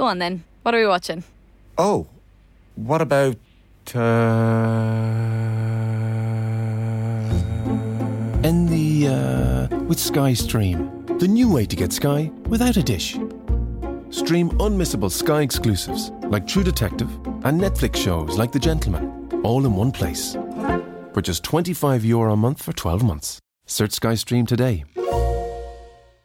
Go on then. What are we watching? Oh, what about. Uh... In the. Uh, with Sky Stream, the new way to get Sky without a dish. Stream unmissable Sky exclusives like True Detective and Netflix shows like The Gentlemen, all in one place. For just 25 euro a month for 12 months. Search Sky Stream today.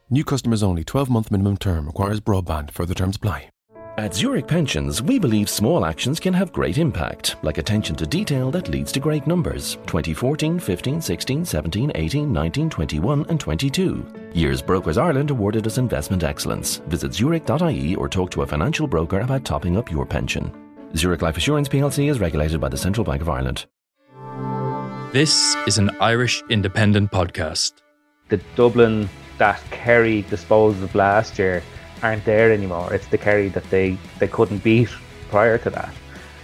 New customers only, 12 month minimum term requires broadband. Further terms apply. At Zurich Pensions, we believe small actions can have great impact, like attention to detail that leads to great numbers 2014, 15, 16, 17, 18, 19, 21, and 22. Years Brokers Ireland awarded us investment excellence. Visit zurich.ie or talk to a financial broker about topping up your pension. Zurich Life Assurance plc is regulated by the Central Bank of Ireland. This is an Irish independent podcast. The Dublin that Kerry disposed of last year aren't there anymore. It's the Kerry that they, they couldn't beat prior to that.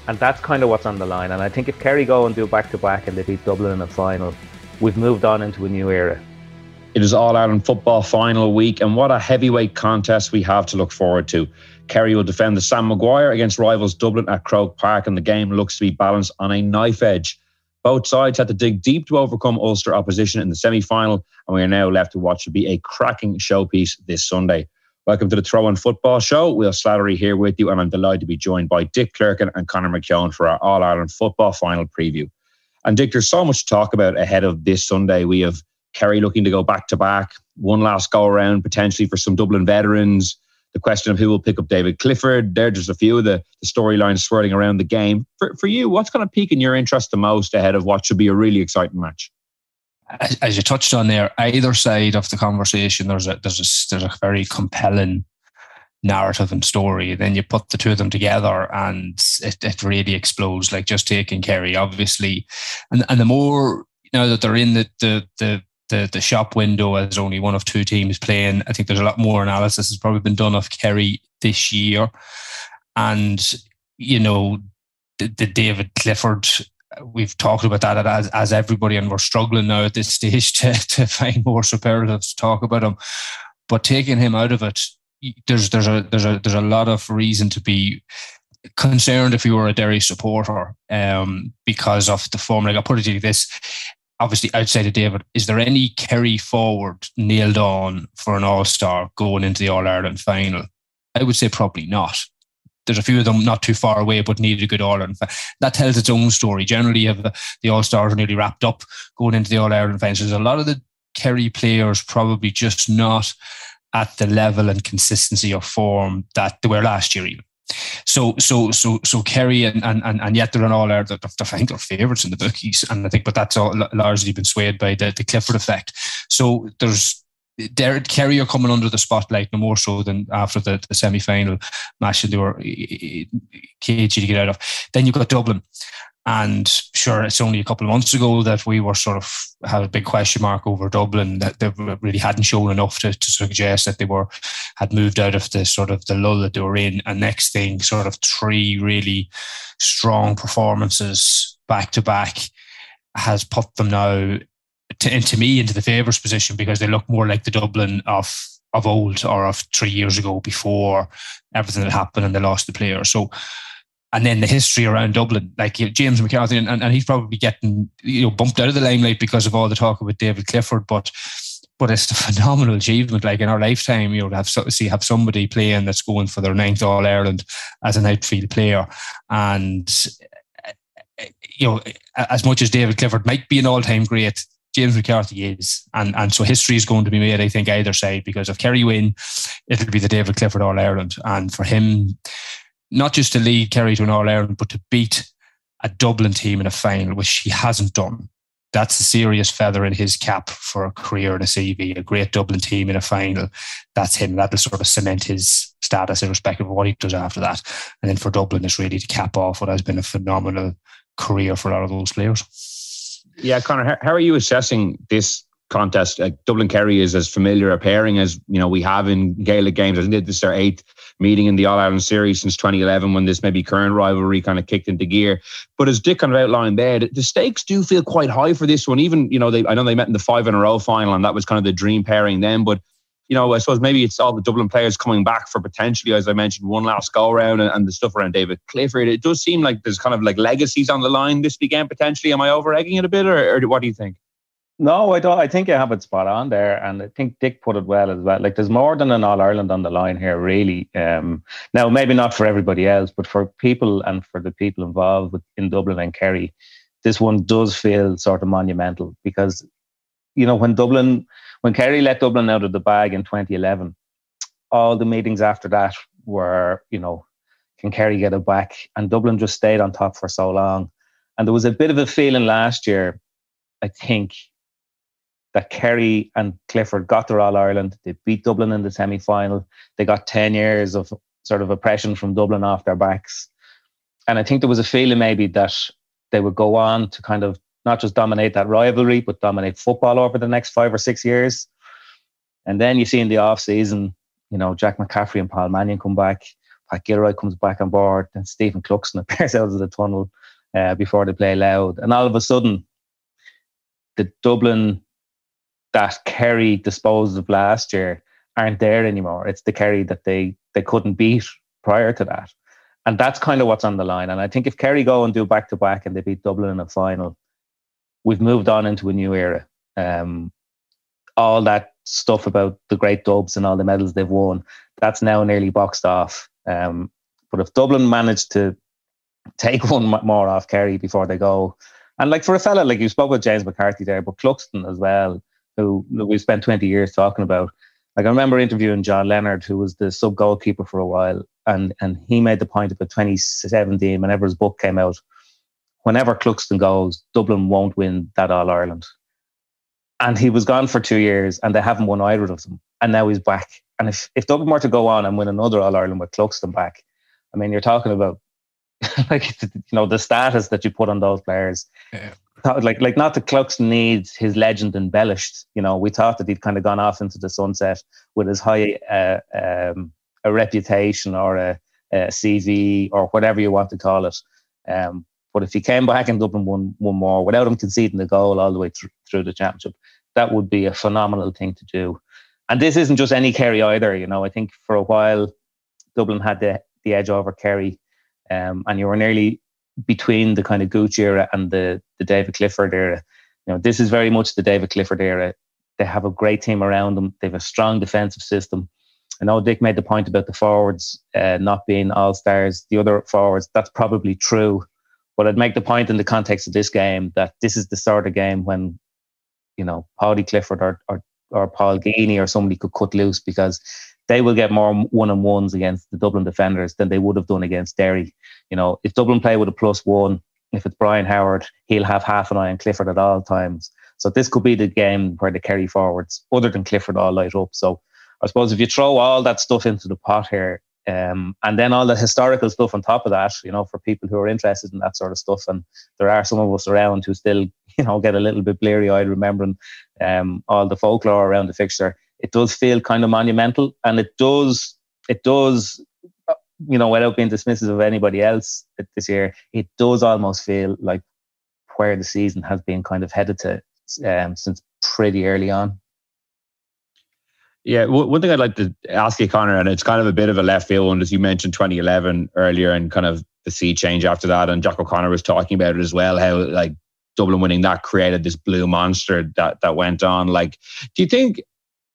And that's kind of what's on the line. And I think if Kerry go and do back to back and they beat Dublin in a final, we've moved on into a new era. It is All Ireland football final week, and what a heavyweight contest we have to look forward to. Kerry will defend the Sam Maguire against rivals Dublin at Croke Park, and the game looks to be balanced on a knife edge. Both sides had to dig deep to overcome Ulster opposition in the semi final, and we are now left to watch to be a cracking showpiece this Sunday. Welcome to the Throw In Football Show. Will Slattery here with you, and I'm delighted to be joined by Dick Clerkin and Conor McKeon for our All Ireland football final preview. And Dick, there's so much to talk about ahead of this Sunday. We have Kerry looking to go back to back, one last go around potentially for some Dublin veterans. The question of who will pick up David Clifford. There, just a few of the, the storylines swirling around the game. For, for you, what's going to pique in your interest the most ahead of what should be a really exciting match? As, you touched on there, either side of the conversation, there's a there's a there's a very compelling narrative and story. Then you put the two of them together and it, it really explodes. Like just taking Kerry, obviously, and and the more know that they're in the the the the, the shop window as only one of two teams playing. I think there's a lot more analysis has probably been done of Kerry this year. And, you know, the, the David Clifford, we've talked about that as, as everybody, and we're struggling now at this stage to, to find more superlatives to talk about him. But taking him out of it, there's there's a there's a there's a lot of reason to be concerned if you were a Derry supporter um, because of the form. Like I put it to you this: obviously outside of David, is there any Kerry forward nailed on for an All Star going into the All Ireland final? I would say probably not. There's a few of them not too far away, but needed a good All Ireland. That tells its own story. Generally, the All Stars are nearly wrapped up going into the All Ireland final. So there's a lot of the Kerry players probably just not at the level and consistency of form that they were last year, even. So so so so Kerry and and and yet they're an all out. I think they're favourites in the bookies, and I think, but that's all largely been swayed by the, the Clifford effect. So there's Derek Kerry are coming under the spotlight no more so than after the, the semi final match that they were cagey to get out of. Then you've got Dublin. And sure, it's only a couple of months ago that we were sort of had a big question mark over Dublin that they really hadn't shown enough to, to suggest that they were had moved out of the sort of the lull that they were in. And next thing, sort of three really strong performances back to back has put them now to, into me into the favourites position because they look more like the Dublin of of old or of three years ago before everything that happened and they lost the player. So and then the history around Dublin, like you know, James McCarthy, and, and, he's probably getting you know bumped out of the limelight because of all the talk about David Clifford, but but it's a phenomenal achievement. Like in our lifetime, you know, to have see have somebody playing that's going for their ninth All Ireland as an outfield player, and you know, as much as David Clifford might be an all time great, James McCarthy is, and and so history is going to be made. I think either side because if Kerry win, it'll be the David Clifford All Ireland, and for him not just to lead Kerry to an All Ireland, but to beat a Dublin team in a final, which he hasn't done. That's a serious feather in his cap for a career in a CV. A great Dublin team in a final. That's him. That'll sort of cement his status irrespective of what he does after that. And then for Dublin, it's really to cap off what has been a phenomenal career for a lot of those players. Yeah, Conor, how are you assessing this contest? Like Dublin Kerry is as familiar a pairing as you know we have in Gaelic games. I think this is their eighth meeting in the All Ireland series since 2011 when this maybe current rivalry kind of kicked into gear. But as Dick kind of outlined there, the stakes do feel quite high for this one. Even, you know, they I know they met in the five in a row final and that was kind of the dream pairing then. But you know, I suppose maybe it's all the Dublin players coming back for potentially, as I mentioned, one last go around and, and, the stuff around David Clifford. It does seem like there's kind of like legacies on the line this weekend potentially. Am I over egging it a bit, or, or what do you think? No, I don't. I think you have it spot on there, and I think Dick put it well as well. Like, there's more than an All Ireland on the line here, really. Um, now, maybe not for everybody else, but for people and for the people involved with, in Dublin and Kerry, this one does feel sort of monumental because, you know, when Dublin, when Kerry let Dublin out of the bag in 2011, all the meetings after that were, you know, can Kerry get it back? And Dublin just stayed on top for so long. And there was a bit of a feeling last year, I think, that Kerry and Clifford got their All Ireland. They beat Dublin in the semi final. They got 10 years of sort of oppression from Dublin off their backs. And I think there was a feeling maybe that they would go on to kind of not just dominate that rivalry, but dominate football over the next five or six years. And then you see in the off season, you know, Jack McCaffrey and Paul Mannion come back. Pat Gilroy comes back on board, and Stephen Cluxton appears out of the tunnel uh, before they play Louth. And all of a sudden, the Dublin that Kerry disposed of last year aren't there anymore. It's the Kerry that they they couldn't beat prior to that. And that's kind of what's on the line. And I think if Kerry go and do back to back and they beat Dublin in a final, we've moved on into a new era. Um, all that stuff about the great dubs and all the medals they've won, that's now nearly boxed off. Um, but if Dublin managed to take one more off Kerry before they go, and like for a fella like you spoke with James McCarthy there, but Cluxton as well, who we spent 20 years talking about. Like I remember interviewing John Leonard, who was the sub goalkeeper for a while, and and he made the point about 2017, whenever his book came out, whenever Cluxton goes, Dublin won't win that All Ireland. And he was gone for two years, and they haven't won either of them. And now he's back. And if, if Dublin were to go on and win another All Ireland with Cluxton back, I mean, you're talking about like you know the status that you put on those players. Yeah like like not the Cluxton needs his legend embellished. You know, we thought that he'd kind of gone off into the sunset with his high uh, um, a reputation or a, a, CV or whatever you want to call it. Um, but if he came back and Dublin won one more without him conceding the goal all the way th- through the championship, that would be a phenomenal thing to do. And this isn't just any Kerry either. You know, I think for a while Dublin had the the edge over Kerry, um, and you were nearly between the kind of Gooch era and the the David Clifford era. You know, this is very much the David Clifford era. They have a great team around them. They have a strong defensive system. I know Dick made the point about the forwards uh, not being all stars. The other forwards, that's probably true. But I'd make the point in the context of this game that this is the sort of game when, you know, Paudie Clifford or, or, or Paul Geaney or somebody could cut loose because they will get more one on ones against the Dublin defenders than they would have done against Derry. You know, if Dublin play with a plus one, if it's Brian Howard, he'll have half an eye on Clifford at all times. So this could be the game where the Kerry forwards, other than Clifford, all light up. So I suppose if you throw all that stuff into the pot here, um, and then all the historical stuff on top of that, you know, for people who are interested in that sort of stuff, and there are some of us around who still, you know, get a little bit bleary eyed remembering um, all the folklore around the fixture it does feel kind of monumental, and it does it does you know without being dismissive of anybody else this year, it does almost feel like where the season has been kind of headed to um, since pretty early on. Yeah, one thing I'd like to ask you, Conor, and it's kind of a bit of a left field one, as you mentioned 2011 earlier, and kind of the sea change after that. And Jack O'Connor was talking about it as well, how like Dublin winning that created this blue monster that that went on. Like, do you think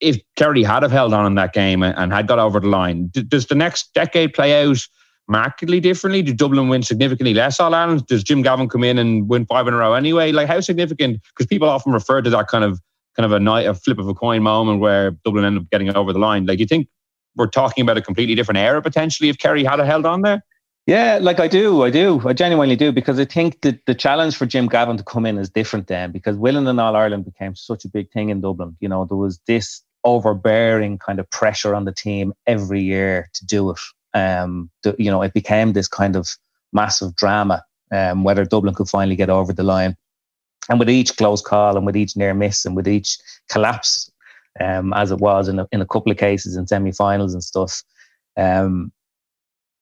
if Kerry had have held on in that game and had got over the line, does the next decade play out markedly differently? Do Dublin win significantly less All Ireland? Does Jim Gavin come in and win five in a row anyway? Like how significant? Because people often refer to that kind of kind of a night, a flip of a coin moment where Dublin end up getting over the line. Like, do you think we're talking about a completely different era potentially if Kerry had held on there? Yeah, like I do, I do, I genuinely do, because I think that the challenge for Jim Gavin to come in is different then, because winning in All Ireland became such a big thing in Dublin. You know, there was this overbearing kind of pressure on the team every year to do it. Um, you know, it became this kind of massive drama. Um, whether Dublin could finally get over the line, and with each close call, and with each near miss, and with each collapse, um, as it was in a, in a couple of cases in semi-finals and stuff, um,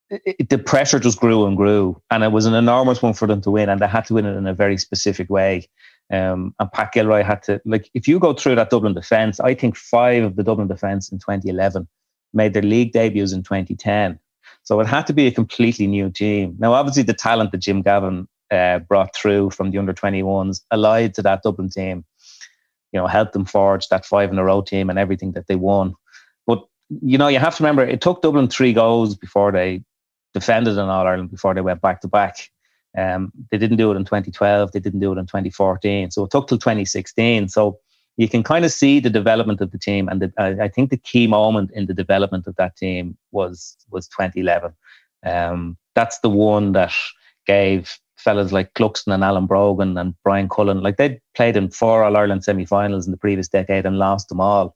it, the pressure just grew and grew, and it was an enormous one for them to win, and they had to win it in a very specific way. Um, and Pat Gilroy had to like if you go through that Dublin defence, I think five of the Dublin defence in 2011 made their league debuts in 2010. So it had to be a completely new team. Now, obviously, the talent that Jim Gavin uh, brought through from the under 21s allied to that Dublin team, you know, helped them forge that five in a row team and everything that they won. But you know, you have to remember it took Dublin three goals before they defended in All Ireland before they went back to back. Um, they didn't do it in 2012. They didn't do it in 2014. So it took till 2016. So you can kind of see the development of the team, and the, I, think the key moment in the development of that team was was 2011. Um, that's the one that gave fellas like Cluxton and Alan Brogan and Brian Cullen, like they'd played in four All Ireland semi-finals in the previous decade and lost them all,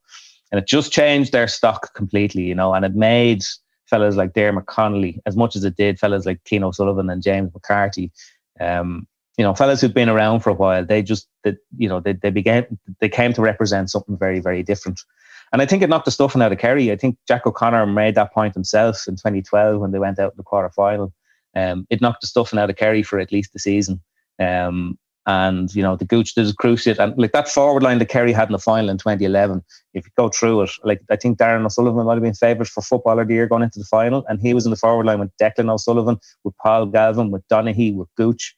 and it just changed their stock completely, you know, and it made fellas like Diarmuid Connolly as much as it did fellas like Cian O'Sullivan and James McCarthy. Um, you know, fellas who've been around for a while, they just, they, you know, they, they began, they came to represent something very, very different. And I think it knocked the stuffing out of Kerry. I think Jack O'Connor made that point himself in 2012 when they went out in the quarter final. Um, it knocked the stuffing out of Kerry for at least the season. Um, and you know the Gooch did a cruciate and like that forward line that Kerry had in the final in 2011. If you go through it, like I think Darran O'Sullivan might have been favoured for footballer of the year going into the final, and he was in the forward line with Declan O'Sullivan, with Paul Galvin, with Donaghy, with Gooch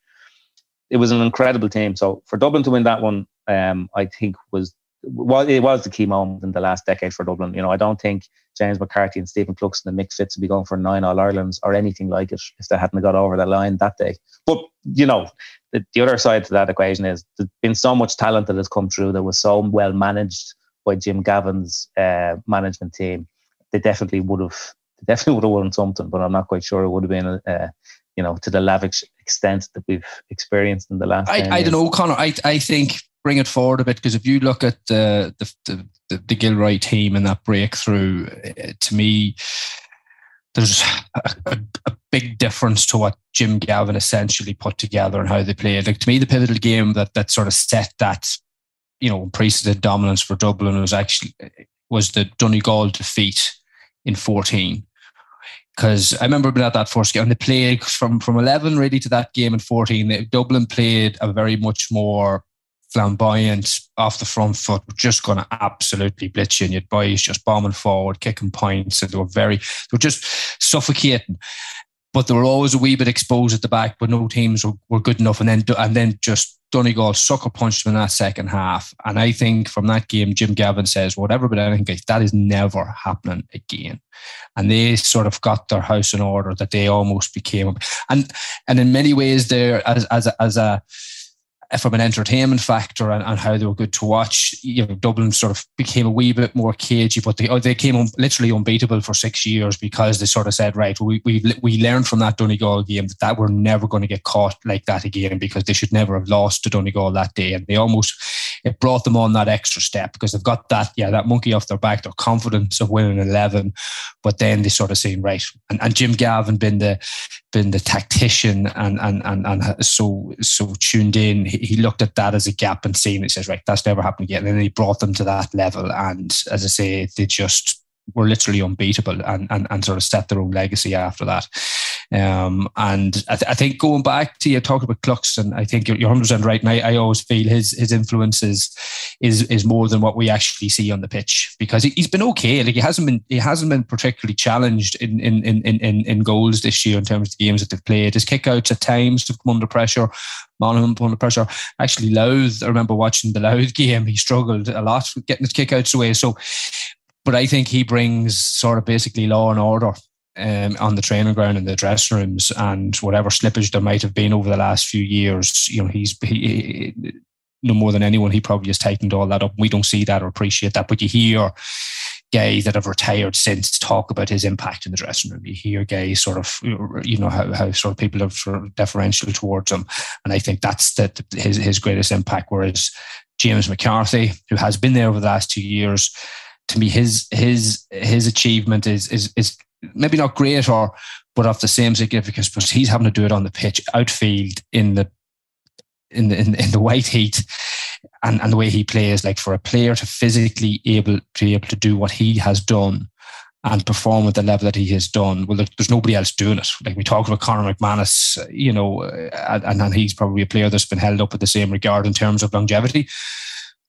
it was an incredible team. So for Dublin to win that one, um, I think was well, it was the key moment in the last decade for Dublin. You know, I don't think James McCarthy and Stephen Cluxton and Mick Fitz would be going for nine All Irelands or anything like it if they hadn't got over the line that day. But you know, the, the other side to that equation is there's been so much talent that has come through that was so well managed by Jim Gavin's uh, management team. They definitely would have, they definitely would have won something, but I'm not quite sure it would have been a, you know, to the lavish extent that we've experienced in the last. I, I don't know, Conor. I I think bring it forward a bit because if you look at the the the, the, the Gilroy team and that breakthrough, eh, to me, there's a, a, a, big difference to what Jim Gavin essentially put together and how they played. Like to me, the pivotal game that that sort of set that you know unprecedented dominance for Dublin was actually was the Donegal defeat in 14 because I remember being at that first game and they played from from 11 really to that game in 14. Dublin played a very much more flamboyant off the front foot, just going to absolutely blitz you. And your boys just bombing forward, kicking points, and they were very, they were just suffocating. But they were always a wee bit exposed at the back, but no teams were, were good enough. And then and then just Donegal sucker punched them in that second half. And I think from that game, Jim Gavin says, whatever, but I think that is never happening again. And they sort of got their house in order that they almost became, and, and in many ways, there as, as, as a, from an entertainment factor and, and, how they were good to watch, you know, Dublin sort of became a wee bit more cagey, but they oh, they came un, literally unbeatable for six years because they sort of said, right, we we we learned from that Donegal game that, that we're never going to get caught like that again because they should never have lost to Donegal that day, and they almost it brought them on that extra step because they've got that yeah that monkey off their back, their confidence of winning eleven, but then they sort of saying right, and, and Jim Gavin been the been the tactician and and and, and so so tuned in. He, looked at that as a gap and seen it says right, that's never happened again. And then he brought them to that level, and as I say, they just were literally unbeatable and, and, and sort of set their own legacy after that. Um, and I, th- I, think going back to you talking about Cluxton, I think you're, you're 100% right. And I, I, always feel his his influence is, is, is more than what we actually see on the pitch because he, has been okay. Like he hasn't been he hasn't been particularly challenged in in, in, in, in goals this year in terms of the games that they've played. His kickouts at times have come under pressure. Monaghan under pressure. Actually, Louth, I remember watching the Louth game. He struggled a lot with getting his kickouts away. So but I think he brings sort of basically law and order um, on the training ground and the dressing rooms and whatever slippage there might have been over the last few years. You know, he's he, he, no more than anyone. He probably has tightened all that up. We don't see that or appreciate that, but you hear guys that have retired since talk about his impact in the dressing room. You hear guys sort of, you know, how, how sort of people are sort of deferential towards him. And I think that's the, his, his greatest impact. Whereas James McCarthy, who has been there over the last two years, to me his his his achievement is is is maybe not great or but of the same significance because he's having to do it on the pitch outfield in the in the in, in the white heat and, and the way he plays like for a player to physically able to be able to do what he has done and perform at the level that he has done, well, there's nobody else doing it. Like we talked about Conor McManus, you know, uh, and, and he's probably a player that's been held up at the same regard in terms of longevity.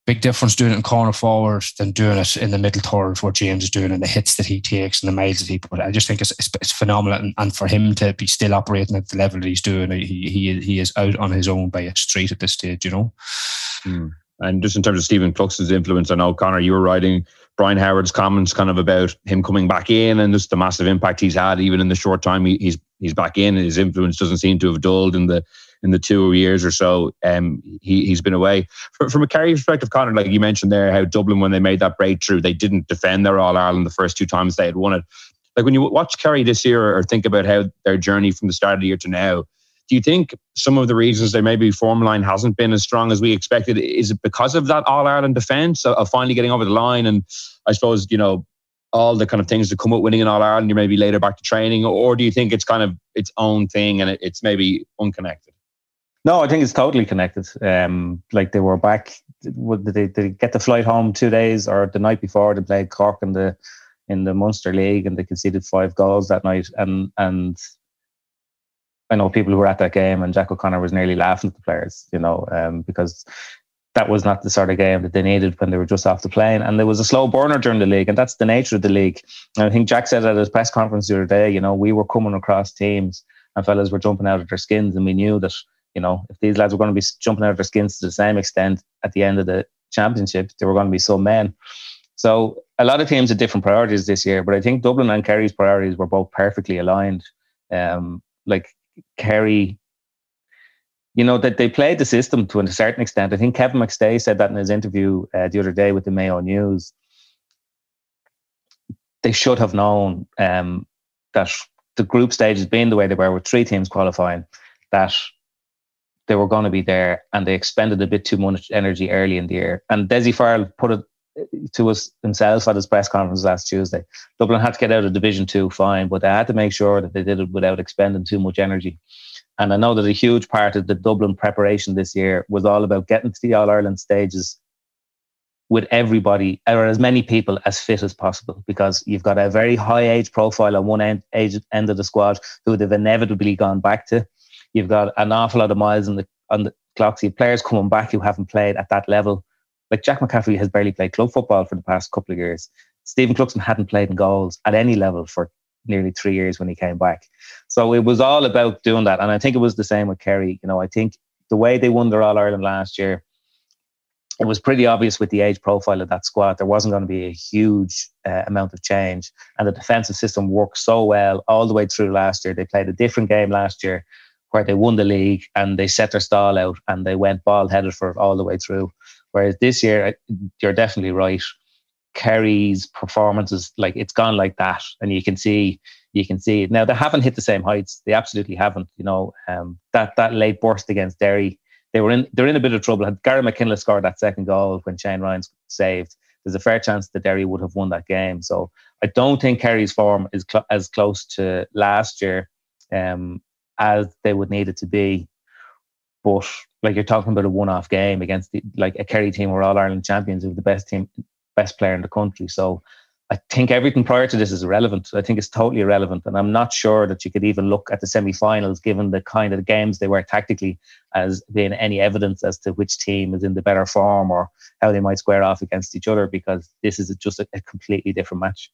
Big difference doing it in corner forward than doing it in the middle third, what James is doing, and the hits that he takes and the miles that he put. I just think it's, it's, it's phenomenal, and, and, for him to be still operating at the level that he's doing, he he he is out on his own by a street at this stage, you know. Mm. And just in terms of Stephen Cluxton's influence, I know Conor, you were writing Brian Howard's comments kind of about him coming back in and just the massive impact he's had even in the short time he, he's he's back in. His influence doesn't seem to have dulled in the in the two years or so um, he, he's been away. From, from a Kerry perspective, Conor, like you mentioned there, how Dublin, when they made that breakthrough, they didn't defend their All Ireland the first two times they had won it. Like when you watch Kerry this year or think about how their journey from the start of the year to now, do you think some of the reasons they maybe form line hasn't been as strong as we expected is it because of that All Ireland defence of finally getting over the line and I suppose you know all the kind of things that come with winning an All Ireland, you're maybe later back to training, or do you think it's kind of its own thing and it's maybe unconnected? No, I think it's totally connected. Um, like they were back, did they, did they get the flight home two days or the night before? They played Cork in the in the Munster League and they conceded five goals that night, and and I know people who were at that game, and Jack O'Connor was nearly laughing at the players, you know, um, because that was not the sort of game that they needed when they were just off the plane. And there was a slow burner during the league, and that's the nature of the league. And I think Jack said at his press conference the other day, you know, we were coming across teams and fellas were jumping out of their skins, and we knew that, you know, if these lads were going to be jumping out of their skins to the same extent at the end of the championship, there were going to be some men. So a lot of teams had different priorities this year, but I think Dublin and Kerry's priorities were both perfectly aligned. Um, like Kerry, you know, that they played the system to a certain extent. I think Kevin McStay said that in his interview uh, the other day with the Mayo News. They should have known um, that the group stages being the way they were, with three teams qualifying, that they were going to be there and they expended a bit too much energy early in the year. And Dessie Farrell put it to us himself at his press conference last Tuesday. Dublin had to get out of Division Two, fine, but they had to make sure that they did it without expending too much energy. And I know that a huge part of the Dublin preparation this year was all about getting to the All Ireland stages with everybody or as many people as fit as possible because you've got a very high age profile on one end, age, end of the squad who they've inevitably gone back to. You've got an awful lot of miles on the on the clock. So players coming back who haven't played at that level like Jack McCaffrey has barely played club football for the past couple of years. Stephen Cluxton hadn't played in goals at any level for nearly three years when he came back. So it was all about doing that. And I think it was the same with Kerry. You know, I think the way they won their All Ireland last year, it was pretty obvious with the age profile of that squad, there wasn't going to be a huge uh, amount of change. And the defensive system worked so well all the way through last year. They played a different game last year where they won the league and they set their stall out and they went ball headed for it all the way through. Whereas this year, you're definitely right. Kerry's performances, like it's gone like that, and you can see, you can see it. Now they haven't hit the same heights. They absolutely haven't. You know, um, that that late burst against Derry, they were in they're in a bit of trouble. Had Gary McKinless scored that second goal when Shane Ryan's saved, there's a fair chance that Derry would have won that game. So I don't think Kerry's form is cl- as close to last year um, as they would need it to be. But like you're talking about a one-off game against the, like a Kerry team or All Ireland champions who the best team, best player in the country. So I think everything prior to this is irrelevant. I think it's totally irrelevant, and I'm not sure that you could even look at the semi-finals, given the kind of games they were tactically, as being any evidence as to which team is in the better form or how they might square off against each other, because this is just a, a completely different match.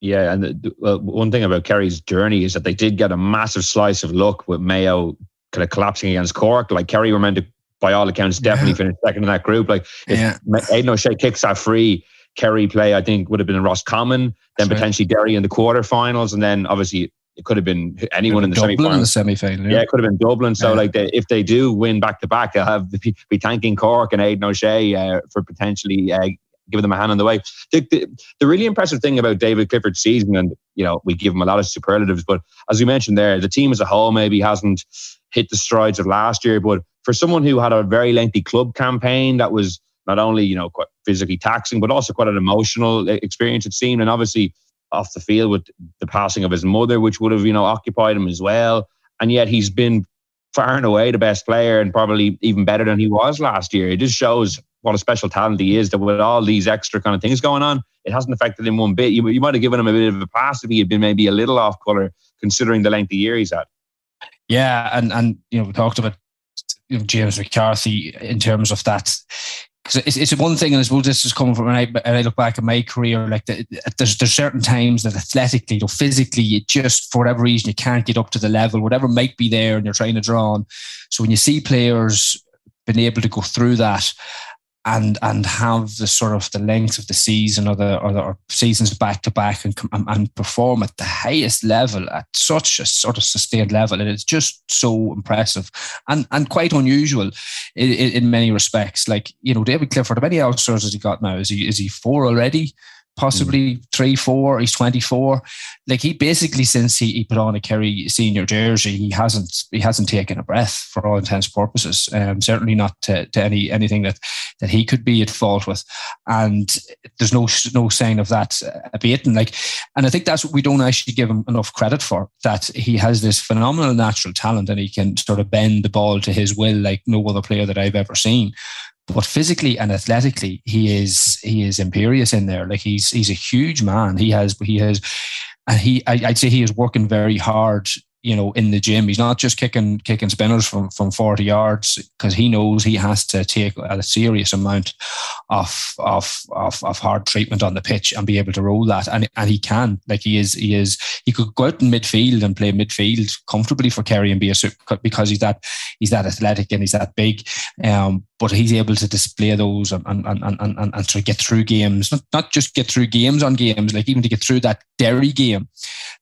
Yeah, and the, well, one thing about Kerry's journey is that they did get a massive slice of luck with Mayo kind of collapsing against Cork. Like Kerry were meant to, by all accounts, definitely yeah. finish second in that group. Like if yeah. Aidan O'Shea kicks that free, Kerry play, I think, would have been in Roscommon, then That's potentially right. Derry in the quarterfinals, and then obviously it could have been anyone in the semi final. in the semi final. Yeah. yeah. it could have been Dublin. So, yeah. like, they, if they do win back to back, they'll have be, be thanking Cork and Aidan O'Shea uh, for potentially uh, giving them a hand on the way. The, the, the, really impressive thing about David Clifford's season, and you know, we give him a lot of superlatives, but as you mentioned there, the team as a whole maybe hasn't hit the strides of last year. But for someone who had a very lengthy club campaign that was not only you know quite physically taxing, but also quite an emotional experience, it seemed, and obviously off the field with the passing of his mother, which would have you know occupied him as well. And yet he's been far and away the best player, and probably even better than he was last year. It just shows what a special talent he is. That with all these extra kind of things going on, it hasn't affected him one bit. You, you might have given him a bit of a pass if he had been maybe a little off colour, considering the length of year he's had. Yeah, and and you know we talked about you know, James McCarthy in terms of that because it's, it's one thing, and I suppose this is coming from when I, when I look back at my career, like the, there's there's certain times that athletically or physically, you just for whatever reason you can't get up to the level, whatever might be there, and you're trying to draw on. So when you see players been able to go through that and and have the sort of the length of the season or the or, the, or seasons back to back and, and perform at the highest level at such a sort of sustained level. And it's just so impressive and and quite unusual in, in many respects. Like you know David Clifford how many All Stars has he got now? Is he is he four already possibly three, four. He's 24. Like he basically, since he, he put on a Kerry senior jersey, he hasn't he hasn't taken a breath for all intents and purposes. Um, certainly not to, to any anything that that he could be at fault with. And there's no no sign of that abating. Like, and I think that's what we don't actually give him enough credit for. That he has this phenomenal natural talent and he can sort of bend the ball to his will like no other player that I've ever seen but physically and athletically, he is he is imperious in there. Like he's he's a huge man. He has he has, and he I, would say he is working very hard you know, in the gym. He's not just kicking kicking spinners from, from 40 yards because he knows he has to take a serious amount of, of of of hard treatment on the pitch and be able to roll that. And and he can. Like he is he is he could go out in midfield and play midfield comfortably for Kerry and be a because he's that he's that athletic and he's that big. Um, but he's able to display those and and, and, and, and, and sort of get through games, not, not just get through games on games, like even to get through that Derry game,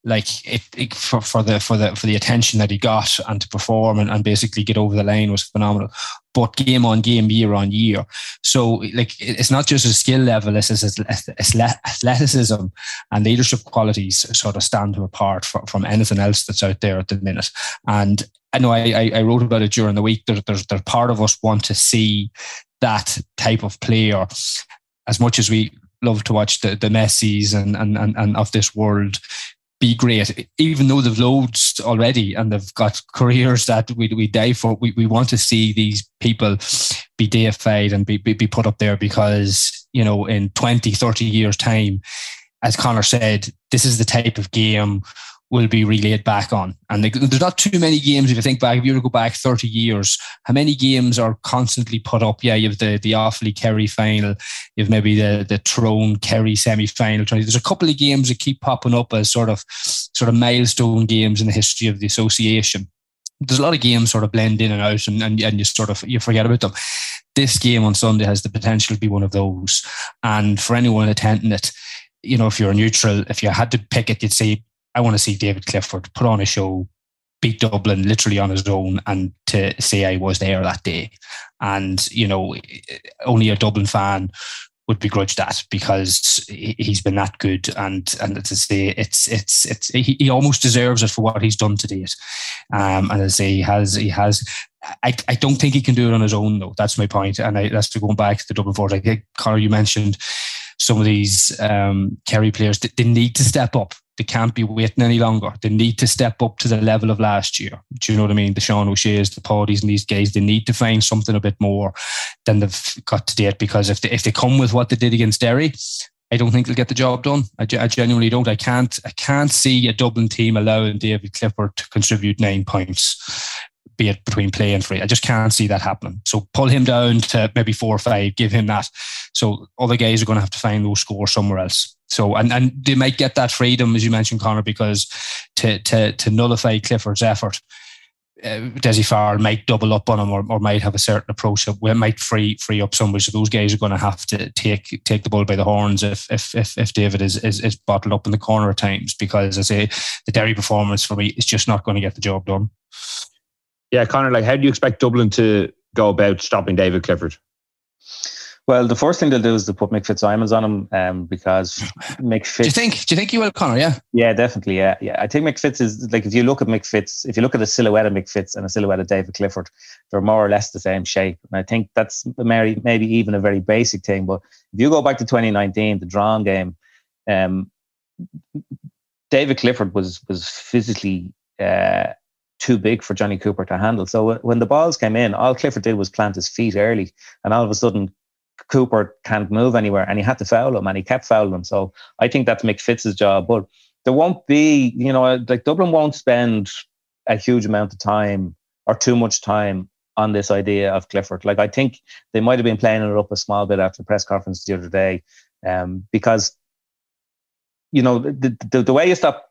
like it, it for, for the for the for the attention that he got and to perform and, and basically get over the line was phenomenal. But game on game, year on year, so like it's not just a skill level; it's, it's, athleticism and leadership qualities sort of stand him apart from, from anything else that's out there at the minute. And I know I, I wrote about it during the week. There's, there's, there's part of us want to see that type of player as much as we love to watch the, the and, and, and, and of this world be great, even though they've loads already and they've got careers that we, we die for. We, we want to see these people be deified and be, be, be put up there because, you know, in 20, 30 years' time, as Conor said, this is the type of game will be relayed back on. And there's not too many games if you think back. If you were to go back 30 years, how many games are constantly put up? Yeah, you have the the Offaly Kerry final, you have maybe the the Tyrone Kerry semi final. There's a couple of games that keep popping up as sort of sort of milestone games in the history of the association. There's a lot of games sort of blend in and out, and, and, and you sort of you forget about them. This game on Sunday has the potential to be one of those. And for anyone attending it, you know, if you're neutral, if you had to pick it, you'd say I want to see David Clifford put on a show, beat Dublin literally on his own, and to say I was there that day. And, you know, only a Dublin fan would begrudge that because he's been that good. And and to say it's it's it's he, almost deserves it for what he's done to date. Um and as I say he has he has I, I don't think he can do it on his own though. That's my point. And I, that's to going back to the Dublin Force I think Conor you mentioned some of these um Kerry players that they need to step up they can't be waiting any longer. They need to step up to the level of last year. Do you know what I mean? The Sean O'Shea's, the Paudys, and these guys, they need to find something a bit more than they've got to date because if they, if they come with what they did against Derry, I don't think they'll get the job done. I, I genuinely don't. I can't. I can't see a Dublin team allowing David Clifford to contribute nine points be it between play and free. I just can't see that happening. So pull him down to maybe four or five, give him that. So other guys are going to have to find those scores somewhere else. So and and they might get that freedom as you mentioned, Conor, because to to to nullify Clifford's effort. Uh, Dessie Farrell might double up on him or, or might have a certain approach that might free free up somebody. So those guys are going to have to take take the bull by the horns if if if, if David is, is, is bottled up in the corner at times because I say the Derry performance for me is just not going to get the job done. Yeah, Conor, like how do you expect Dublin to go about stopping David Clifford? Well, the first thing they'll do is to put Mick Fitzsimons on him um, because Mick Fitz. do you think? Do you think you will, Conor? Yeah. Yeah, definitely. Yeah, yeah. I think Mick Fitz is like if you look at Mick Fitz, if you look at a silhouette of Mick Fitz and a silhouette of David Clifford, they're more or less the same shape. And I think that's maybe maybe even a very basic thing. But if you go back to 2019, the drawn game, um, David Clifford was was physically. Uh, too big for Johnny Cooper to handle. So when the balls came in, all Clifford did was plant his feet early, and all of a sudden, Cooper can't move anywhere, and he had to foul him, and he kept fouling him. So I think that's Mick Fitz's job. But there won't be, you know, like Dublin won't spend a huge amount of time or too much time on this idea of Clifford. Like I think they might have been playing it up a small bit after the press conference the other day, um, because you know the, the, the way you stop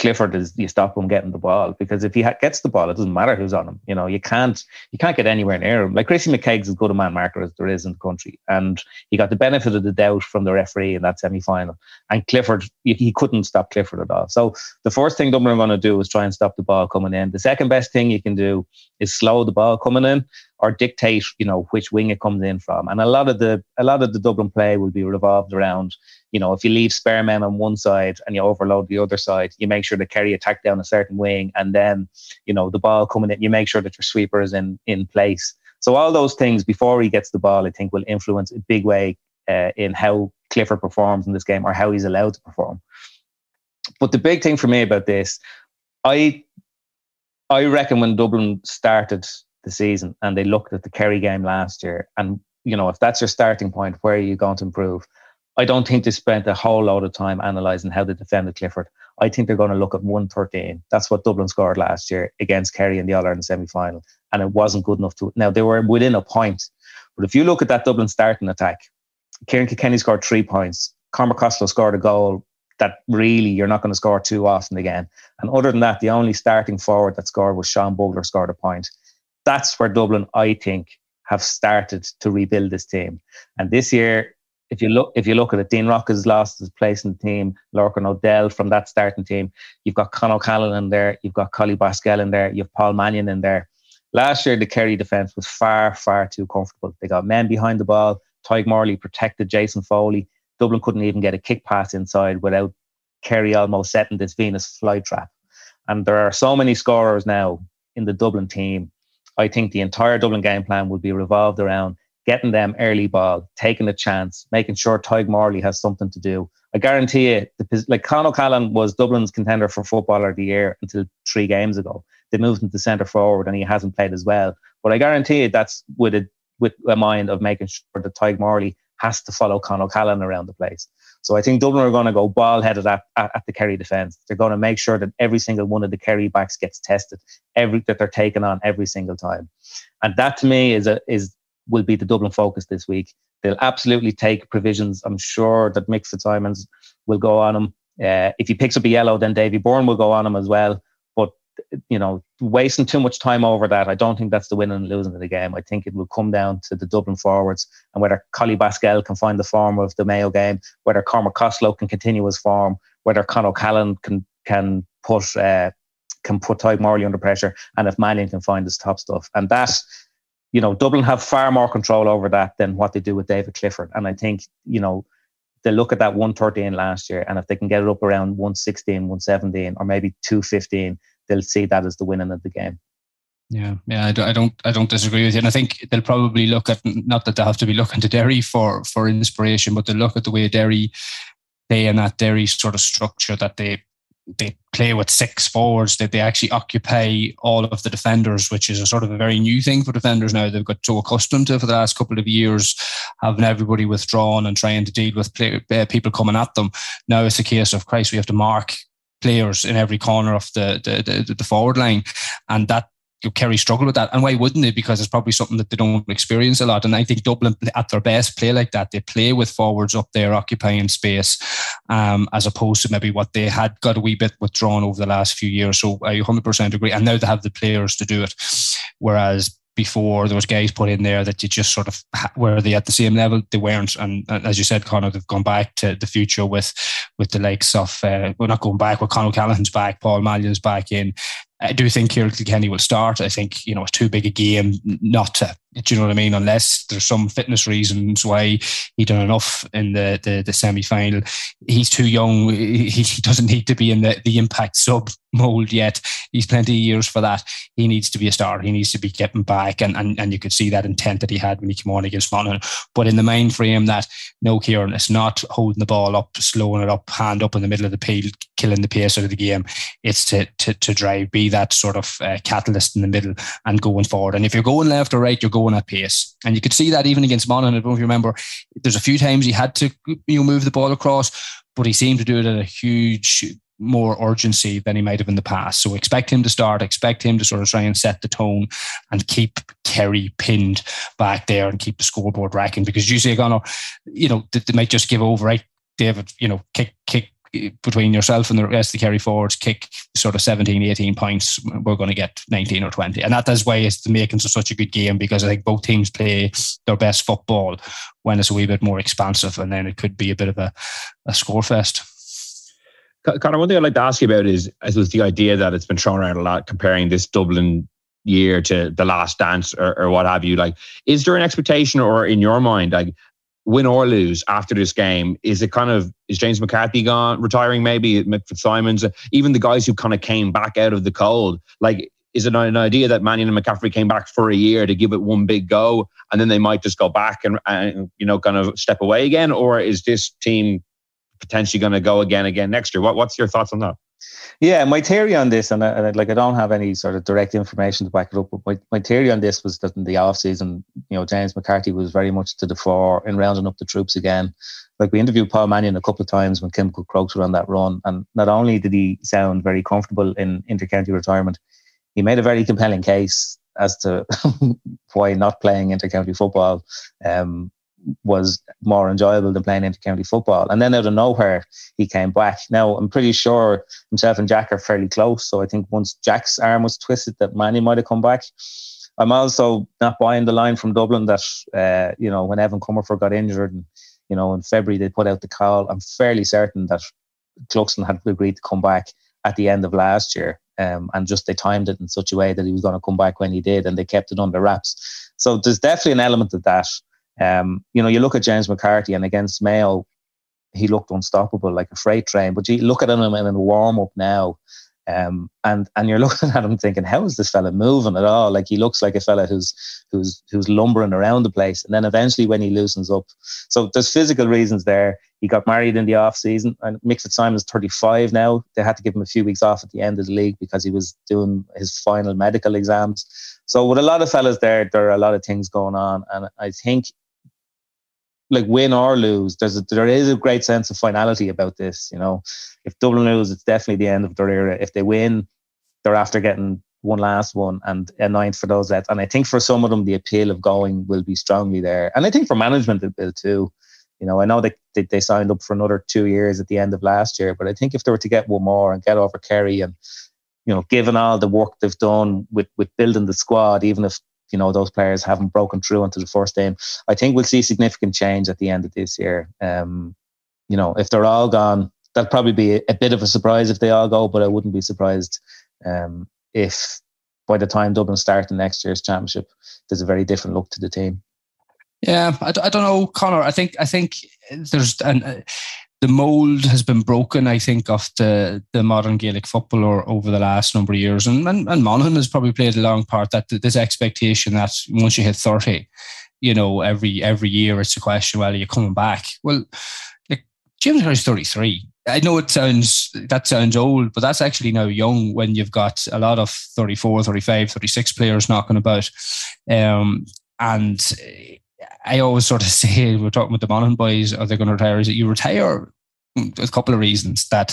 Clifford is you stop him getting the ball because if he ha- gets the ball, it doesn't matter who's on him. You know, you can't you can't get anywhere near him. Like Chrissy McKaigue's as good a man marker as there is in the country, and he got the benefit of the doubt from the referee in that semi final. And Clifford, he couldn't stop Clifford at all. So the first thing Dublin are going to do is try and stop the ball coming in. The second best thing you can do is slow the ball coming in or dictate, you know, which wing it comes in from. And a lot of the a lot of the Dublin play will be revolved around, you know, if you leave spare men on one side and you overload the other side, you make sure to carry attack down a certain wing, and then, you know, the ball coming in, you make sure that your sweeper is in in place. So all those things before he gets the ball, I think, will influence a big way uh, in how Clifford performs in this game or how he's allowed to perform. But the big thing for me about this, I I reckon when Dublin started the season and they looked at the Kerry game last year and you know if that's your starting point where are you going to improve I don't think they spent a whole lot of time analysing how they defended Clifford. I think they're going to look at 113. That's what Dublin scored last year against Kerry in the All Ireland semi final. And it wasn't good enough to. Now, they were within a point. But if you look at that Dublin starting attack, Ciarán Kilkenny scored three points. Cormac Costello scored a goal that really you're not going to score too often again. And other than that, the only starting forward that scored was Sean Bugler scored a point that's where Dublin, I think, have started to rebuild this team. And this year, if you look if you look at it, Dean Rock has lost his place in the team. Lorcan O'Dell from that starting team. You've got Con O'Callaghan in there. You've got Colly Basquel in there. You've Paul Mannion in there. Last year, the Kerry defence was far, far too comfortable. They got men behind the ball. Tadhg Morley protected Jason Foley. Dublin couldn't even get a kick pass inside without Kerry almost setting this Venus flytrap. And there are so many scorers now in the Dublin team I think the entire Dublin game plan will be revolved around getting them early ball, taking a chance, making sure Tadhg Morley has something to do. I guarantee you, the, like Con O'Callaghan was Dublin's contender for Footballer of the Year until three games ago. They moved him to centre forward and he hasn't played as well. But I guarantee you that's with a, with a mind of making sure that Tadhg Morley has to follow Con O'Callaghan around the place. So I think Dublin are going to go ball headed at, at, at, the Kerry defence. They're going to make sure that every single one of the Kerry backs gets tested, every that they're taken on every single time. And that to me is a is will be the Dublin focus this week. They'll absolutely take provisions. I'm sure that Mick Fitzsimons will go on him. Uh, if he picks up a yellow, then Davy Byrne will go on him as well you know, wasting too much time over that, I don't think that's the winning and losing of the game. I think it will come down to the Dublin forwards and whether Colly Basquel can find the form of the Mayo game, whether Cormac Costello can continue his form, whether Con O'Callaghan can can put uh, can put Tadhg Morley under pressure, and if Mannion can find his top stuff. And that, you know, Dublin have far more control over that than what they do with David Clifford. And I think, you know, they look at that 113 last year, and if they can get it up around 116, 117, or maybe 215, they'll see that as the winning of the game. Yeah, yeah, I don't, I don't, I don't disagree with you. And I think they'll probably look at not that they'll have to be looking to Derry for for inspiration, but they'll look at the way Derry play and that Derry sort of structure that they they play with six forwards that they actually occupy all of the defenders, which is a sort of a very new thing for defenders now. They've got so accustomed to for the last couple of years having everybody withdrawn and trying to deal with play, uh, people coming at them. Now it's a case of Christ, we have to mark players in every corner of the the, the, the forward line, and that Kerry struggle with that. And why wouldn't they? Because it's probably something that they don't experience a lot. And I think Dublin at their best play like that. They play with forwards up there occupying space, um, as opposed to maybe what they had got a wee bit withdrawn over the last few years. So I 100% agree. And now they have the players to do it. Whereas before there was guys put in there that you just sort of were they at the same level they weren't. And, as you said Conor they've gone back to the future with with the likes of uh, we're not going back with Conor Callaghan's back Paul Mannion's back in I do think Kilkenny will start. I think, you know, it's too big a game not to, do you know what I mean? Unless there's some fitness reasons why he done enough in the, the, the semi final. He's too young. He, he doesn't need to be in the, the impact sub mold yet. He's plenty of years for that. He needs to be a starter. He needs to be getting back. And, and, and you could see that intent that he had when he came on against Monaghan. But in the main frame, that no, Ciarán, it's not holding the ball up, slowing it up, hand up in the middle of the field, killing the pace out of the game. It's to, to, to drive, be that sort of uh, catalyst in the middle and going forward. And if you're going left or right, you're going at pace. And you could see that even against Monaghan. I don't know if you remember, there's a few times he had to you know move the ball across, but he seemed to do it at a huge more urgency than he might have in the past. So expect him to start, expect him to sort of try and set the tone and keep Kerry pinned back there and keep the scoreboard racking because usually to, you know, they, they might just give over, right? David, you know, kick, kick between yourself and the rest of the Kerry forwards, kick sort of 17, 18 points, we're going to get 19 or 20. And that is why it's the makings of such a good game because I think both teams play their best football when it's a wee bit more expansive and then it could be a bit of a, a score fest. Conor, one thing I'd like to ask you about is, is the idea that it's been thrown around a lot, comparing this Dublin year to the last dance or, or what have you. Like, is there an expectation or in your mind, like, win or lose after this game, is it kind of is James McCarthy gone retiring? Maybe Fitzsimons, even the guys who kind of came back out of the cold. Like, is it an idea that Mannion and McCaffrey came back for a year to give it one big go, and then they might just go back and, and you know kind of step away again, or is this team potentially going to go again again next year. What, what's your thoughts on that? Yeah, my theory on this, and I, like I don't have any sort of direct information to back it up, but my, my theory on this was that in the off season, you know, James McCarthy was very much to the fore in rounding up the troops again. Like we interviewed Paul Mannion a couple of times when Kilmacud Crokes were on that run, and not only did he sound very comfortable in intercounty retirement, he made a very compelling case as to why not playing intercounty football um, was more enjoyable than playing inter-county football. And then out of nowhere, he came back. Now, I'm pretty sure himself and Jack are fairly close. So I think once Jack's arm was twisted, that Manny might have come back. I'm also not buying the line from Dublin that, uh, you know, when Evan Comerford got injured and, you know, in February they put out the call. I'm fairly certain that Cluxton had agreed to come back at the end of last year. Um, and just they timed it in such a way that he was going to come back when he did, and they kept it under wraps. So there's definitely an element of that. Um, you know, you look at James McCarthy and against Mayo, he looked unstoppable like a freight train. But you look at him in a warm up now, um, and and you're looking at him thinking, how is this fella moving at all? Like he looks like a fella who's who's who's lumbering around the place. And then eventually, when he loosens up, so there's physical reasons there. He got married in the off season, and Mick Fitzsimon's 35 now. They had to give him a few weeks off at the end of the league because he was doing his final medical exams. So with a lot of fellas there, there are a lot of things going on, and I think like win or lose, there's a, there is a great sense of finality about this. You know, if Dublin lose, it's definitely the end of their era. If they win, they're after getting one last one and a ninth for those lads. And I think for some of them, the appeal of going will be strongly there. And I think for management, it will too. You know, I know they, they, they signed up for another two years at the end of last year, but I think if they were to get one more and get over Kerry and you know, given all the work they've done with with building the squad, even if you know those players haven't broken through into the first team. I think we'll see significant change at the end of this year. Um, you know, if they're all gone, that'll probably be a, bit of a surprise if they all go, but I wouldn't be surprised um, if by the time Dublin start the next year's championship, there's a very different look to the team. Yeah, I, I don't know, Conor. I think I think there's an. Uh, the mold has been broken, I think, of the, the modern Gaelic footballer over the last number of years. And, and, and Monaghan has probably played a long part that this expectation that once you hit 30, you know, every every year it's a question, well, are you coming back? Well, like James Harris 33. I know it sounds that sounds old, but that's actually now young when you've got a lot of 34, 35, 36 players knocking about. Um, and I always sort of say, we're talking with the Monaghan boys, are they going to retire? Is it you retire? A couple of reasons that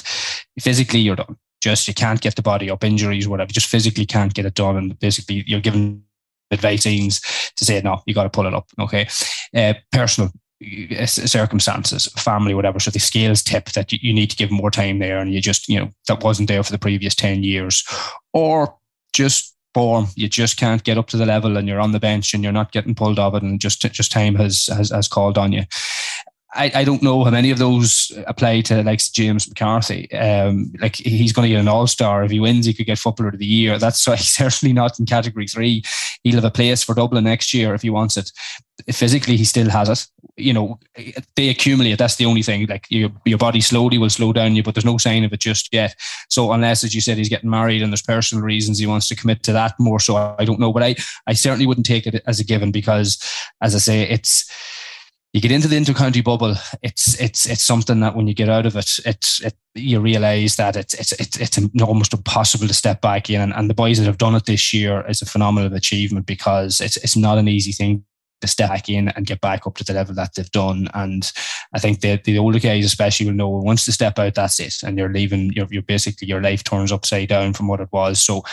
physically you're done. Just you can't get the body up, injuries, whatever. Just physically can't get it done, and basically you're given advice to say no, you got to pull it up. Okay, uh, personal uh, circumstances, family, whatever. So the scales tip that you need to give more time there, and you just you know that wasn't there for the previous ten years, or just form. You just can't get up to the level, and you're on the bench, and you're not getting pulled off it, and just just time has has, has called on you. I, I don't know how many of those apply to like James McCarthy. Um, like he's going to get an All Star if he wins. He could get Footballer of the Year. That's certainly not in Category Three. He'll have a place for Dublin next year if he wants it. Physically, he still has it. You know, they accumulate. That's the only thing. Like your your body slowly will slow down you, but there's no sign of it just yet. So unless, as you said, he's getting married and there's personal reasons he wants to commit to that more, so I don't know. But I I certainly wouldn't take it as a given because, as I say, it's you get into the intercounty bubble, it's it's it's something that when you get out of it, it's it, you realise that it's it's it's it's almost impossible to step back in. And, and the boys that have done it this year is a phenomenal achievement because it's it's not an easy thing to step back in and get back up to the level that they've done. And I think the, the older guys especially will know once they step out, that's it. And you're leaving, you're, you're basically, your life turns upside down from what it was. So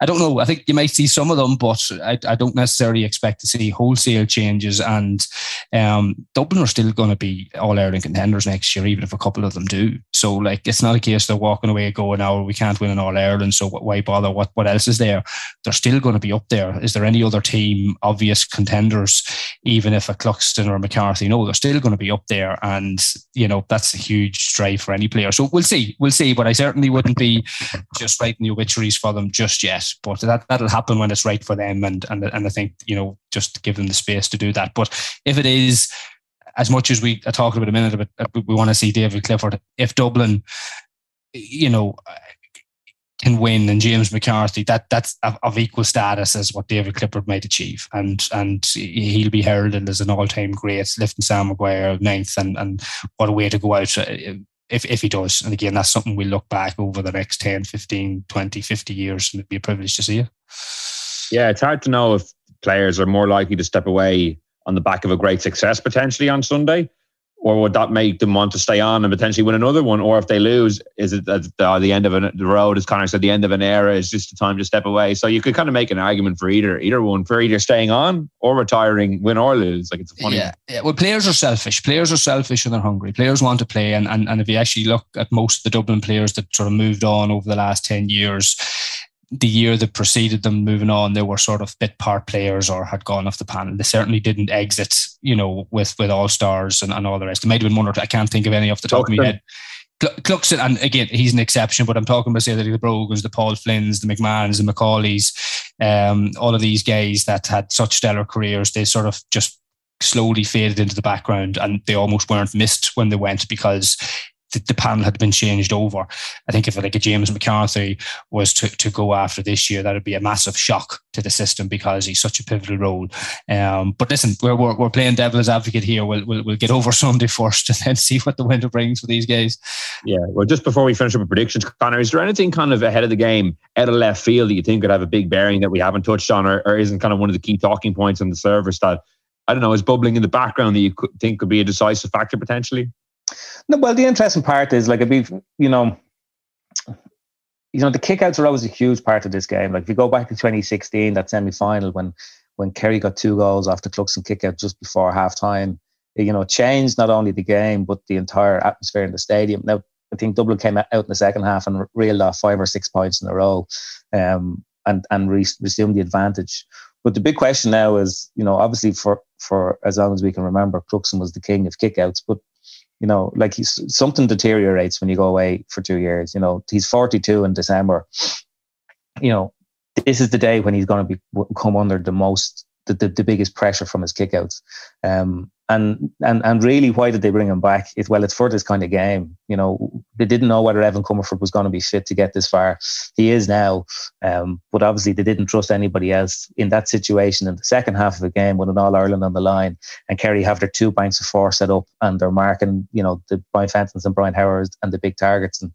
I don't know. I think you might see some of them, but I, I don't necessarily expect to see wholesale changes. And um, Dublin are still going to be all Ireland contenders next year, even if a couple of them do. So like, it's not a case they're walking away going, "Oh, we can't win in all Ireland, so why bother? What what else is there?" They're still going to be up there. Is there any other team obvious contenders? Even if a Cluxton or a McCarthy, no, they're still going to be up there, and you know that's a huge drive for any player. So we'll see, we'll see. But I certainly wouldn't be just writing the obituaries for them just yet. But that that'll happen when it's right for them, and and and I think you know just give them the space to do that. But if it is as much as we talking about a minute about we want to see David Clifford, if Dublin, you know, can win and James McCarthy, that that's of equal status as what David Clifford might achieve, and and he'll be heralded as an all-time great, lifting Sam Maguire ninth, and and what a way to go out. Uh, if, if he does. And again, that's something we look back over the next 10, 15, 20, 50 years and it'd be a privilege to see it. Yeah, it's hard to know if players are more likely to step away on the back of a great success potentially on Sunday? Or would that make them want to stay on and potentially win another one? Or if they lose, is it at the, end of an, the road, as Conor said, the end of an era is just the time to step away? So you could kind of make an argument for either either one, for either staying on or retiring, win or lose. Like it's funny. Yeah, yeah. Well, players are selfish. Players are selfish and they're hungry. Players want to play, and, and and if you actually look at most of the Dublin players that sort of moved on over the last ten years, the year that preceded them moving on, they were sort of bit part players or had gone off the panel. They certainly didn't exit, you know, with with all stars and, and all the rest. There might have been one or two. I can't think of any off the top of my head. Cluxton, and again, he's an exception, but I'm talking about say the Brogans, the Paul Flynn's, the McMahons, the Macauleys, um, all of these guys that had such stellar careers. They sort of just slowly faded into the background and they almost weren't missed when they went because the, the, panel had been changed over. I think if like a James McCarthy was to, to go after this year, that would be a massive shock to the system because he's such a pivotal role. Um, but listen, we're, we're, we're, playing devil's advocate here. We'll, we'll, we'll get over Sunday first and then see what the winter brings for these guys. Yeah. Well, just before we finish up with predictions, Conor, is there anything kind of ahead of the game out of left field that you think could have a big bearing that we haven't touched on or, or isn't kind of one of the key talking points on the service that I don't know, is bubbling in the background that you could think could be a decisive factor potentially? No, well, the interesting part is like, be, you know, you know, the kickouts are always a huge part of this game. Like if you go back to 2016, that semi final when when Kerry got two goals after Cluxton kickout just before half time, you know, changed not only the game but the entire atmosphere in the stadium. Now I think Dublin came out in the second half and reeled off five or six points in a row, um, and and re- resumed the advantage. But the big question now is, you know, obviously for for as long as we can remember, Cluxton was the king of kickouts. But you know, like he's, something deteriorates when you go away for two years. You know, he's 42 in December. You know, this is the day when he's going to be come under the most, the, the, the biggest pressure from his kickouts. Um, and and and really, why did they bring him back? It, well, it's for this kind of game. You know, they didn't know whether Evan Comerford was going to be fit to get this far. He is now, um, but obviously they didn't trust anybody else in that situation. In the second half of the game, with an All Ireland on the line, and Kerry have their two banks of four set up, and they're marking, you know, the Brian Fentons and Brian Howard and the big targets. And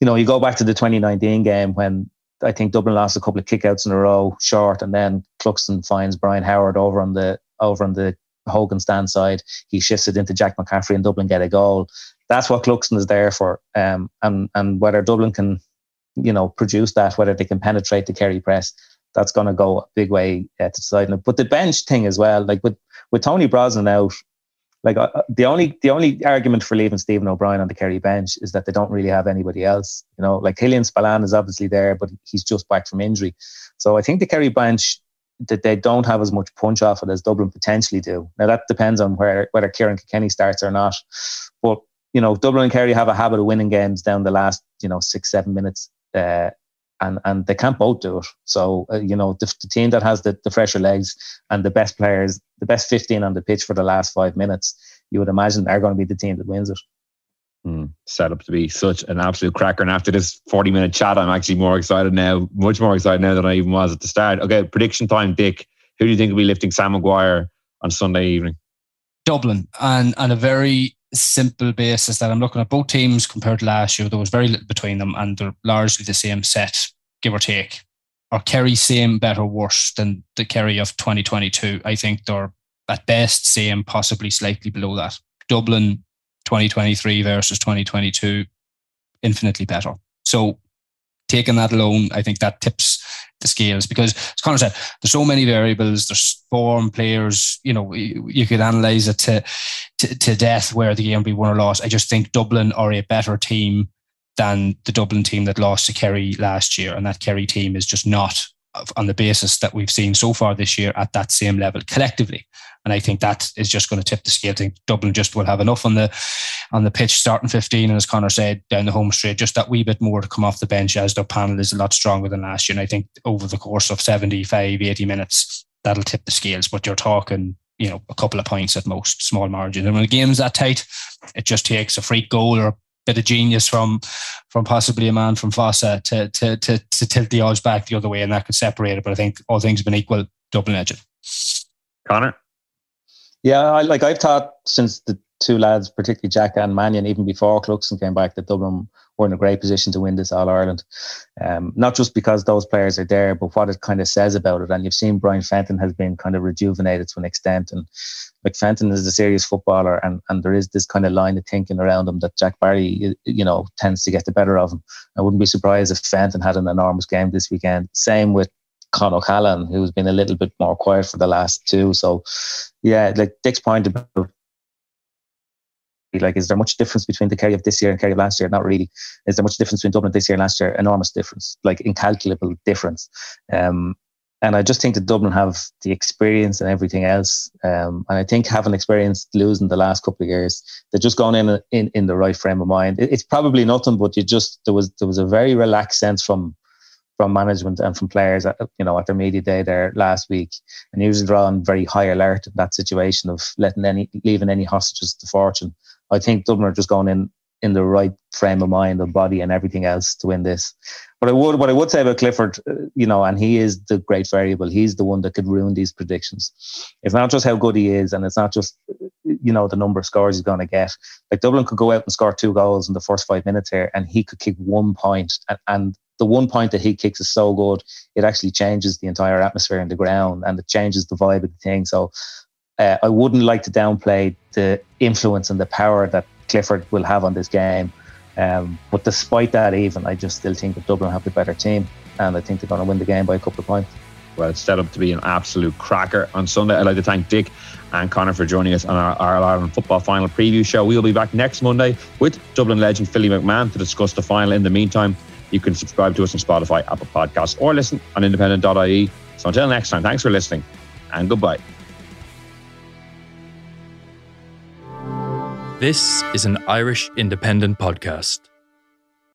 you know, you go back to the 2019 game when I think Dublin lost a couple of kickouts in a row short, and then Cluxton finds Brian Howard over on the over on the Hogan stand side. He shifts it into Jack McCaffrey and Dublin get a goal. That's what Cluxton is there for. Um, and and whether Dublin can, you know, produce that, whether they can penetrate the Kerry press, that's going to go a big way uh, to decide. But the bench thing as well, like with with Tony Brosnan out, like uh, the only the only argument for leaving Stephen O'Brien on the Kerry bench is that they don't really have anybody else. You know, like Killian Spillane is obviously there, but he's just back from injury. So I think the Kerry bench that they don't have as much punch off it as Dublin potentially do. Now that depends on where whether Ciarán Kilkenny starts or not. But you know, Dublin and Kerry have a habit of winning games down the last you know six seven minutes, uh, and and they can't both do it. So uh, you know, the, the, team that has the, the fresher legs and the best players, the best fifteen on the pitch for the last five minutes, you would imagine they're going to be the team that wins it. Mm, set up to be such an absolute cracker. And after this 40 minute chat, I'm actually more excited now, much more excited now than I even was at the start. Okay, prediction time, Dick. Who do you think will be lifting Sam Maguire on Sunday evening? Dublin, and on a very simple basis that I'm looking at both teams compared to last year. There was very little between them, and they're largely the same set, give or take. Or Kerry same, better, worse than the Kerry of 2022. I think they're at best same, possibly slightly below that. Dublin 2023 versus 2022, infinitely better. So taking that alone, I think that tips the scales because as Conor said, there's so many variables. There's form players. You know, you, you could analyze it to, to, to death where the game be won or lost. I just think Dublin are a better team than the Dublin team that lost to Kerry last year, and that Kerry team is just not on the basis that we've seen so far this year at that same level collectively. And I think that is just going to tip the scale. I think Dublin just will have enough on the on the pitch starting 15. And as Conor said, down the home straight, just that wee bit more to come off the bench as their panel is a lot stronger than last year. And I think over the course of 75, 80 minutes, that'll tip the scales. But you're talking, you know, a couple of points at most, small margin. And when the game's that tight, it just takes a freak goal or bit of genius from from possibly a man from Fossa to to to, to tilt the odds back the other way, and that could separate it. But I think all things been equal, Dublin edge it. Conor. Yeah, I, like I've thought since the two lads, particularly Jack and Mannion, even before Cluxton came back, that Dublin were in a great position to win this All Ireland. Um, not just because those players are there, but what it kind of says about it. And you've seen Brian Fenton has been kind of rejuvenated to an extent. And like Fenton is a serious footballer, and, and there is this kind of line of thinking around him that Jack Barry, you know, tends to get the better of him. I wouldn't be surprised if Fenton had an enormous game this weekend. Same with Con O'Callaghan, who's been a little bit more quiet for the last two. So, yeah, like Dick's point about like, is there much difference between the Kerry of this year and Kerry of last year? Not really. Is there much difference between Dublin this year and last year? Enormous difference, like incalculable difference. Um, and I just think that Dublin have the experience and everything else. Um, and I think having experienced losing the last couple of years, they're just going in in, in the right frame of mind. It, it's probably nothing, but you just there was there was a very relaxed sense from from management and from players, at, you know, at their media day there last week, and usually on very high alert in that situation of letting any leaving any hostages to fortune. I think Dublin are just going in in the right frame of mind and body and everything else to win this. But I would, what I would say about Clifford, uh, you know, and he is the great variable. He's the one that could ruin these predictions. It's not just how good he is, and it's not just, you know, the number of scores he's going to get. Like Dublin could go out and score two goals in the first five minutes here, and he could kick one point, and, and the one point that he kicks is so good, it actually changes the entire atmosphere in the ground and it changes the vibe of the thing. So uh, I wouldn't like to downplay the influence and the power that Clifford will have on this game. Um, but despite that, even I just still think that Dublin have the better team, and I think they're going to win the game by a couple of points. Well, it's set up to be an absolute cracker on Sunday. I'd like to thank Dick and Conor for joining us on All Ireland football final preview show. We'll be back next Monday with Dublin legend Philly McMahon to discuss the final. In the meantime, you can subscribe to us on Spotify, Apple Podcasts, or listen on independent.ie. So until next time, thanks for listening and goodbye. This is an Irish independent podcast.